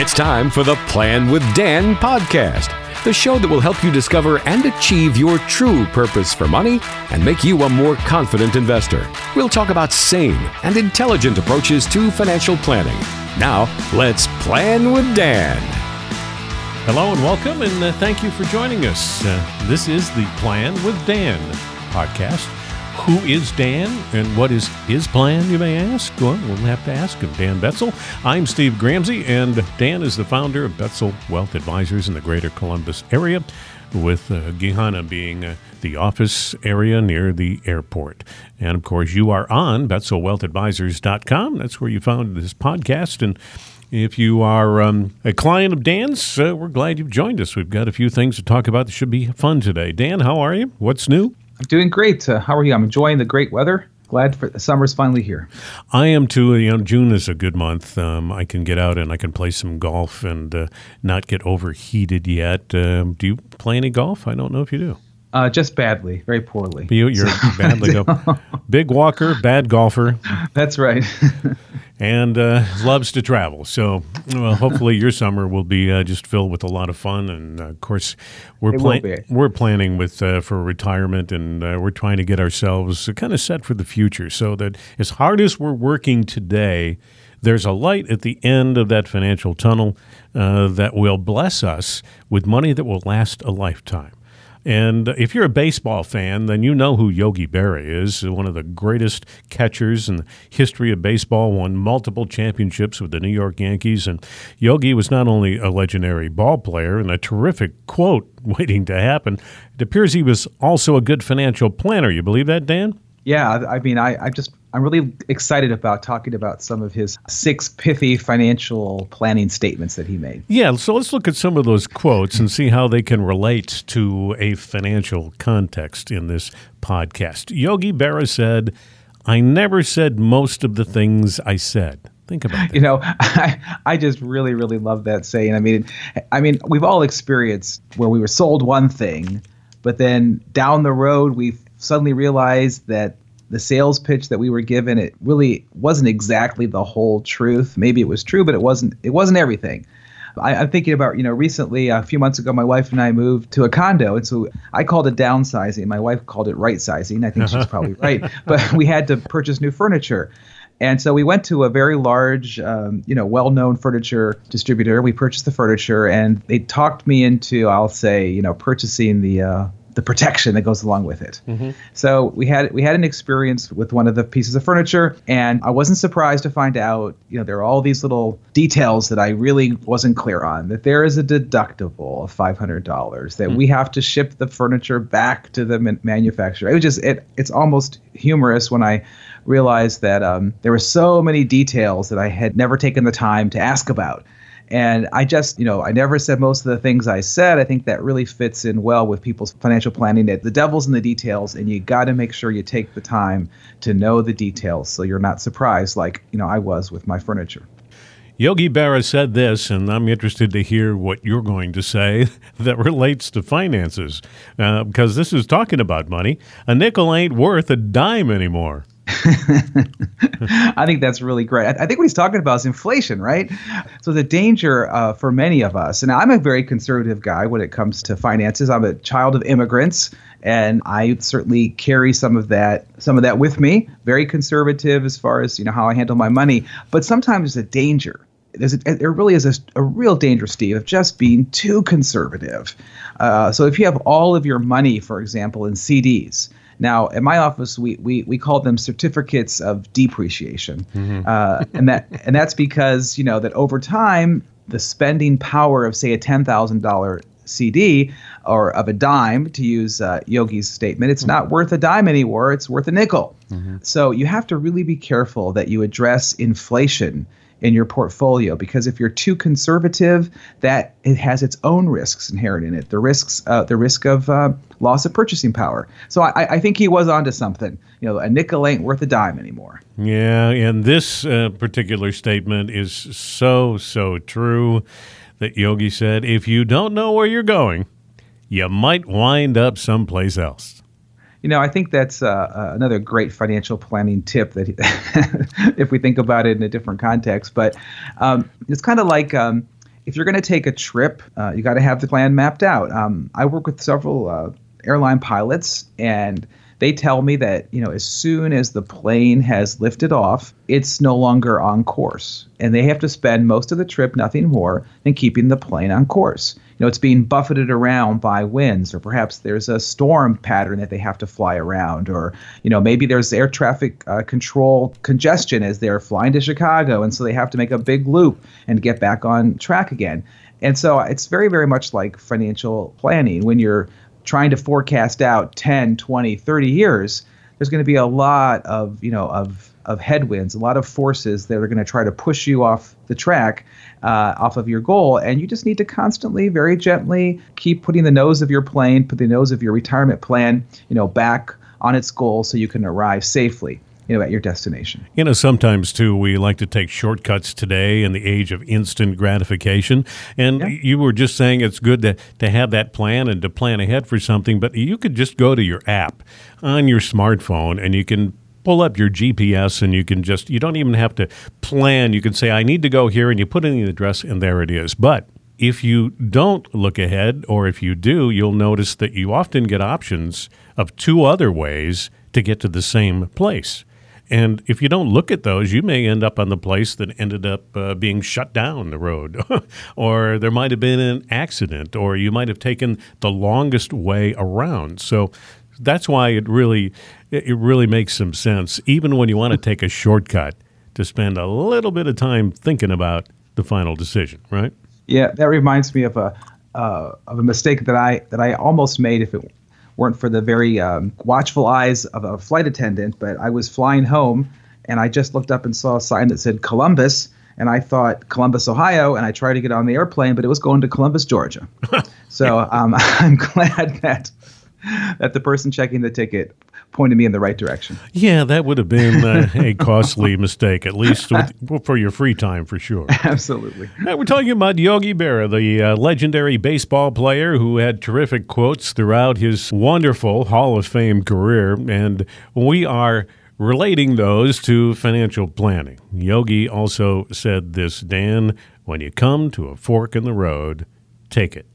It's time for the Plan with Dan podcast, the show that will help you discover and achieve your true purpose for money and make you a more confident investor. We'll talk about sane and intelligent approaches to financial planning. Now, let's plan with Dan. Hello and welcome, and uh, thank you for joining us. Uh, this is the Plan with Dan podcast. Who is Dan and what is his plan, you may ask? Well, we'll have to ask him. Dan Betzel. I'm Steve Gramsey, and Dan is the founder of Betzel Wealth Advisors in the greater Columbus area, with uh, Gahanna being uh, the office area near the airport. And of course, you are on BetzelWealthAdvisors.com. That's where you found this podcast. And if you are um, a client of Dan's, uh, we're glad you've joined us. We've got a few things to talk about that should be fun today. Dan, how are you? What's new? I'm doing great. Uh, how are you? I'm enjoying the great weather. Glad for the summer's finally here. I am too. You know, June is a good month. Um, I can get out and I can play some golf and uh, not get overheated yet. Um, do you play any golf? I don't know if you do. Uh, just badly, very poorly. You, you're badly go. Big walker, bad golfer. That's right. and uh, loves to travel. So, well, hopefully your summer will be uh, just filled with a lot of fun. And uh, of course, we're plan- we're planning with uh, for retirement, and uh, we're trying to get ourselves kind of set for the future, so that as hard as we're working today. There's a light at the end of that financial tunnel uh, that will bless us with money that will last a lifetime. And if you're a baseball fan, then you know who Yogi Berra is, one of the greatest catchers in the history of baseball, won multiple championships with the New York Yankees. And Yogi was not only a legendary ball player and a terrific quote waiting to happen, it appears he was also a good financial planner. You believe that, Dan? Yeah, I mean, I, I just I'm really excited about talking about some of his six pithy financial planning statements that he made. Yeah, so let's look at some of those quotes and see how they can relate to a financial context in this podcast. Yogi Berra said, I never said most of the things I said. Think about that. You know, I, I just really, really love that saying. I mean, I mean, we've all experienced where we were sold one thing, but then down the road we suddenly realized that the sales pitch that we were given it really wasn't exactly the whole truth. Maybe it was true, but it wasn't. It wasn't everything. I, am thinking about, you know, recently, a few months ago, my wife and I moved to a condo. And so I called it downsizing. My wife called it right sizing. I think she's probably right. But we had to purchase new furniture. And so we went to a very large, um, you know, well-known furniture distributor. We purchased the furniture, and they talked me into, I'll say, you know, purchasing the uh, the protection that goes along with it. Mm-hmm. So we had we had an experience with one of the pieces of furniture, and I wasn't surprised to find out, you know, there are all these little details that I really wasn't clear on. That there is a deductible of five hundred dollars. That mm-hmm. we have to ship the furniture back to the man- manufacturer. It was just it. It's almost humorous when I realized that um, there were so many details that I had never taken the time to ask about. And I just, you know, I never said most of the things I said. I think that really fits in well with people's financial planning. That the devil's in the details, and you got to make sure you take the time to know the details so you're not surprised, like you know I was with my furniture. Yogi Berra said this, and I'm interested to hear what you're going to say that relates to finances, uh, because this is talking about money. A nickel ain't worth a dime anymore. I think that's really great. I, think what he's talking about is inflation, right? So the danger uh, for many of us, and I'm a very conservative guy when it comes to finances. I'm a child of immigrants, and I certainly carry some of that some of that with me. Very conservative as far as you know how I handle my money, but sometimes there's a danger. There's a, there really is a, a, real danger, Steve, of just being too conservative. Uh, so if you have all of your money, for example, in CDs, now, at my office, we we, we call them certificates of depreciation, mm-hmm. uh, and that and that's because you know that over time, the spending power of say a ten thousand dollar CD or of a dime, to use uh, Yogi's statement, it's mm-hmm. not worth a dime anymore. It's worth a nickel. Mm-hmm. So you have to really be careful that you address inflation in your portfolio because if you're too conservative, that it has its own risks inherent in it. The risks, uh, the risk of uh, loss of purchasing power. So I, I, think he was onto something. You know, a nickel ain't worth a dime anymore. Yeah, and this uh, particular statement is so so true that Yogi said, if you don't know where you're going, you might wind up someplace else you know, I think that's uh, uh, another great financial planning tip that, if we think about it in a different context. But um, it's kind of like um, if you're going to take a trip, uh, you got to have the plan mapped out. Um, I work with several uh, airline pilots, and they tell me that you know as soon as the plane has lifted off it's no longer on course. And they have to spend most of the trip nothing more than keeping the plane on course. You know it's being buffeted around by winds or perhaps there's a storm pattern that they have to fly around or you know maybe there's air traffic uh, control congestion as they're flying to chicago and so they have to make a big loop and get back on track again. And so it's very very much like financial planning. When you're trying to forecast out 10, 20, 30 years, there's going to be a lot of, you know, of of headwinds, a lot of forces that are going to try to push you off the track, uh, off of your goal, and you just need to constantly, very gently, keep putting the nose of your plane, put the nose of your retirement plan, you know, back on its goal so you can arrive safely you know, at your destination. You know, sometimes too, we like to take shortcuts today in the age of instant gratification. And yeah. you were just saying it's good to, to have that plan and to plan ahead for something, but you could just go to your app on your smartphone and you can pull up your GPS and you can just, you don't even have to plan. You can say, I need to go here, and you put in the address, and there it is. But if you don't look ahead, or if you do, you'll notice that you often get options of two other ways to get to the same place. And if you don't look at those, you may end up on the place that ended up uh, being shut down the road, or there might have been an accident, or you might have taken the longest way around. So that's why it really it really makes some sense, even when you want to take a shortcut, to spend a little bit of time thinking about the final decision, right? Yeah, that reminds me of a uh, of a mistake that I that I almost made if it weren't for the very um, watchful eyes of a flight attendant. But I was flying home and I just looked up and saw a sign that said Columbus. And I thought Columbus, Ohio, and I tried to get on the airplane, but it was going to Columbus, Georgia. so um, I'm glad that that the person checking the ticket pointed me in the right direction. Yeah, that would have been uh, a costly mistake, at least with, for your free time, for sure. Absolutely. Now, we're talking about Yogi Berra, the uh, legendary baseball player who had terrific quotes throughout his wonderful Hall of Fame career, and we are relating those to financial planning. Yogi also said this, Dan, when you come to a fork in the road, take it.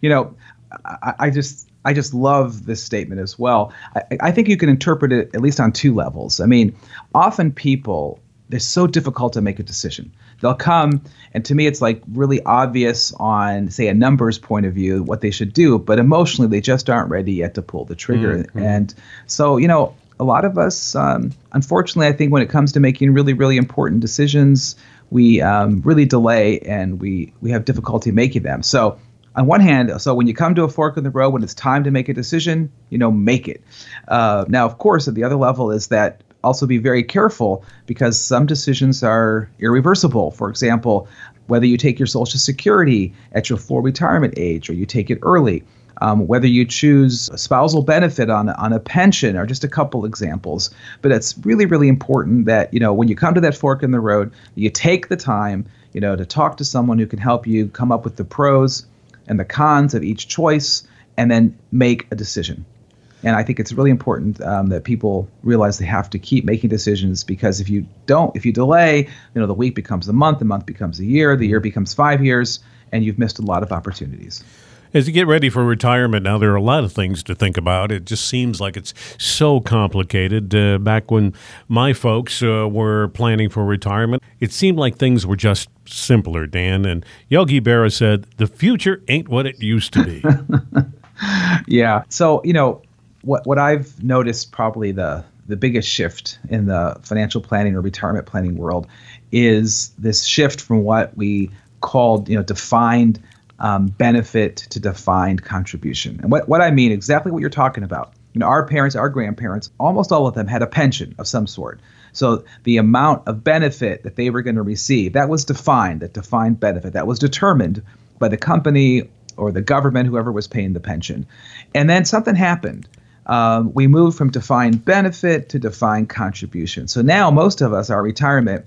You know, I, I just I just love this statement as well. I, I think you can interpret it at least on two levels. I mean, often people, they're so difficult to make a decision. They'll come, and to me, it's like really obvious on, say, a numbers point of view what they should do, but emotionally, they just aren't ready yet to pull the trigger. Mm-hmm. And so, you know, a lot of us, um, unfortunately, I think when it comes to making really, really important decisions, we um, really delay and we we have difficulty making them. So on one hand, so when you come to a fork in the road, when it's time to make a decision, you know, make it. Uh, now, of course, at the other level is that also be very careful because some decisions are irreversible. For example, whether you take your Social Security at your full retirement age or you take it early. Um, whether you choose a spousal benefit on, on a pension are just a couple examples. But it's really, really important that, you know, when you come to that fork in the road, you take the time, you know, to talk to someone who can help you come up with the pros and the cons of each choice and then make a decision. And I think it's really important um, that people realize they have to keep making decisions because if you don't, if you delay, you know, the week becomes a month, the month becomes a year, the year becomes five years, and you've missed a lot of opportunities. As you get ready for retirement, now there are a lot of things to think about. It just seems like it's so complicated. Uh, back when my folks uh, were planning for retirement, it seemed like things were just simpler, Dan. And Yogi Berra said, The future ain't what it used to be. yeah. So, you know, what, what I've noticed probably the, the biggest shift in the financial planning or retirement planning world is this shift from what we called, you know, defined um, benefit to defined contribution. And what, what I mean, exactly what you're talking about. You know, our parents, our grandparents, almost all of them had a pension of some sort. So the amount of benefit that they were going to receive, that was defined, that defined benefit, that was determined by the company or the government, whoever was paying the pension. And then something happened. Um, we moved from defined benefit to defined contribution. So now most of us, our retirement,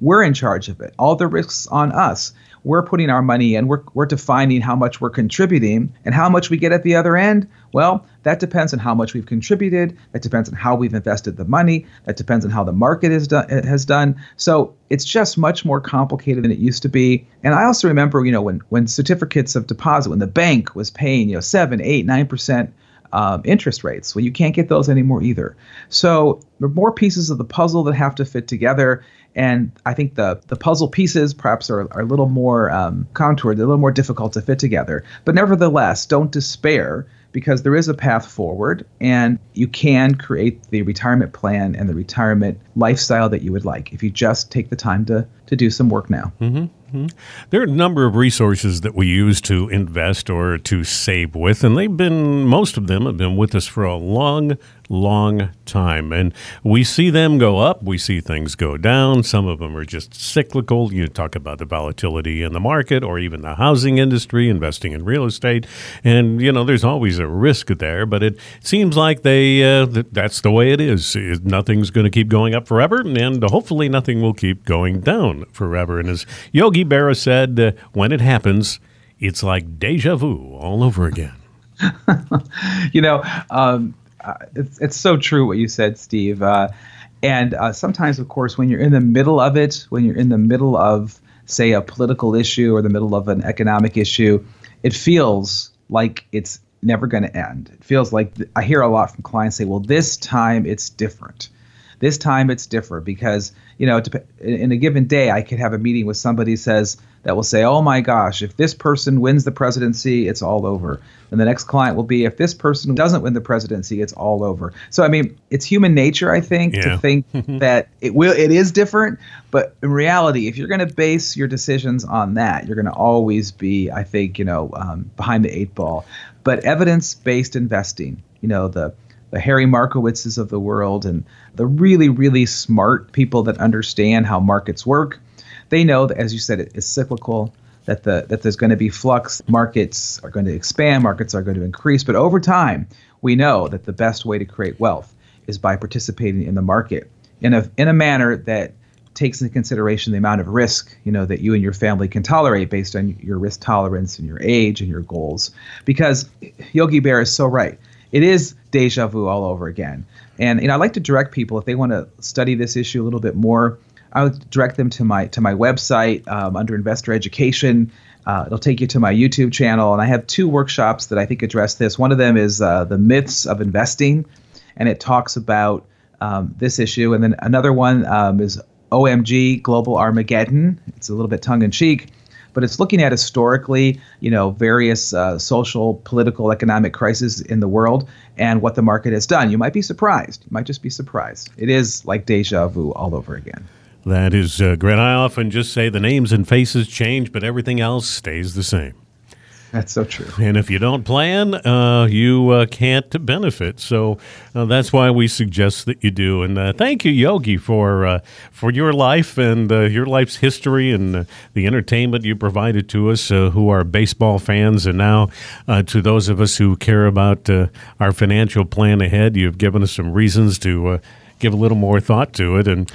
we're in charge of it. All the risks on us. We're putting our money in. We're, we're defining how much we're contributing and how much we get at the other end. Well, that depends on how much we've contributed. That depends on how we've invested the money. That depends on how the market is has done. So it's just much more complicated than it used to be. And I also remember, you know, when when certificates of deposit, when the bank was paying, you know, seven, eight, nine percent um, interest rates. Well, you can't get those anymore either. So there are more pieces of the puzzle that have to fit together. And I think the the puzzle pieces perhaps are, are a little more um, contoured, a little more difficult to fit together. But nevertheless, don't despair because there is a path forward and you can create the retirement plan and the retirement lifestyle that you would like if you just take the time to to do some work now. Mm-hmm. Mm-hmm. There are a number of resources that we use to invest or to save with, and they've been, most of them have been with us for a long, long time. And we see them go up, we see things go down. Some of them are just cyclical. You talk about the volatility in the market or even the housing industry, investing in real estate. And, you know, there's always a risk there, but it seems like they uh, that's the way it is. Nothing's going to keep going up forever, and hopefully nothing will keep going down forever. And as Yogi Yogi Berra said, uh, when it happens, it's like deja vu all over again. you know, um, uh, it's, it's so true what you said, Steve. Uh, and uh, sometimes, of course, when you're in the middle of it, when you're in the middle of, say, a political issue or the middle of an economic issue, it feels like it's never going to end. It feels like th- I hear a lot from clients say, well, this time it's different. This time it's different because you know, in a given day, I could have a meeting with somebody says that will say, "Oh my gosh, if this person wins the presidency, it's all over." And the next client will be, "If this person doesn't win the presidency, it's all over." So I mean, it's human nature, I think, yeah. to think that it will, it is different. But in reality, if you're going to base your decisions on that, you're going to always be, I think, you know, um, behind the eight ball. But evidence-based investing, you know, the the Harry Markowitzes of the world and the really, really smart people that understand how markets work. They know that, as you said, it is cyclical, that the that there's going to be flux. Markets are going to expand, markets are going to increase, but over time, we know that the best way to create wealth is by participating in the market in a in a manner that takes into consideration the amount of risk you know that you and your family can tolerate based on your risk tolerance and your age and your goals because Yogi Berra is so right it is deja vu all over again. And you know, I like to direct people if they want to study this issue a little bit more. I would direct them to my to my website um, under investor education. Uh, it'll take you to my YouTube channel, and I have two workshops that I think address this. One of them is uh, the myths of investing, and it talks about um, this issue. And then another one um, is OMG Global Armageddon. It's a little bit tongue in cheek, but it's looking at historically, you know, various uh, social, political, economic crises in the world and what the market has done. You might be surprised. You might just be surprised. It is like deja vu all over again. That is uh, great. I often just say the names and faces change, but everything else stays the same. That's so true. And if you don't plan, uh, you uh, can't benefit. So uh, that's why we suggest that you do. And uh, thank you, Yogi, for uh, for your life and uh, your life's history and the entertainment you provided to us, who are baseball fans, and now to those of us who care about our financial plan ahead. You've given us some reasons to give a little more thought to it. And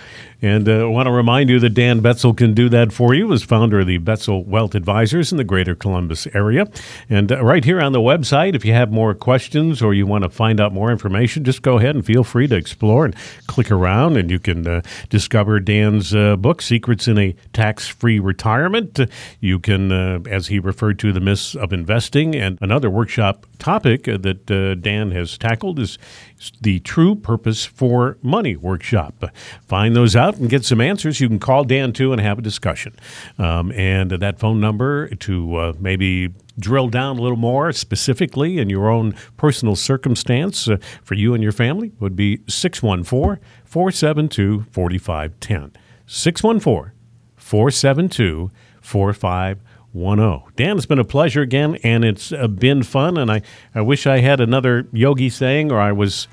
and uh, I want to remind you that Dan Betzel can do that for you as founder of the Betzel Wealth Advisors in the greater Columbus area. And uh, right here on the website, if you have more questions or you want to find out more information, just go ahead and feel free to explore and click around, and you can uh, discover Dan's uh, book, Secrets in a Tax Free Retirement. You can, uh, as he referred to, the myths of investing. And another workshop topic uh, that Dan has tackled is the True Purpose for Money workshop. Find those out and get some answers, you can call Dan too and have a discussion. Um, and that phone number to uh, maybe drill down a little more specifically in your own personal circumstance uh, for you and your family would be 614 472 4510. 614 472 4510. Dan, it's been a pleasure again, and it's uh, been fun. And I, I wish I had another yogi saying, or I was,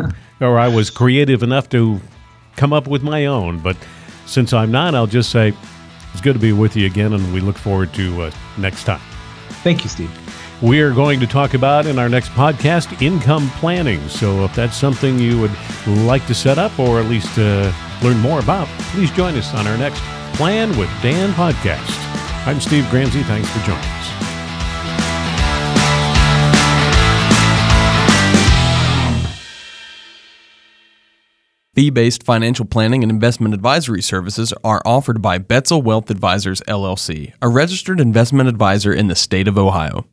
or I was creative enough to come up with my own. But since I'm not, I'll just say it's good to be with you again, and we look forward to uh, next time. Thank you, Steve. We are going to talk about in our next podcast income planning. So if that's something you would like to set up or at least uh, learn more about, please join us on our next Plan with Dan podcast. I'm Steve Gramsey. Thanks for joining Fee based financial planning and investment advisory services are offered by Betzel Wealth Advisors, LLC, a registered investment advisor in the state of Ohio.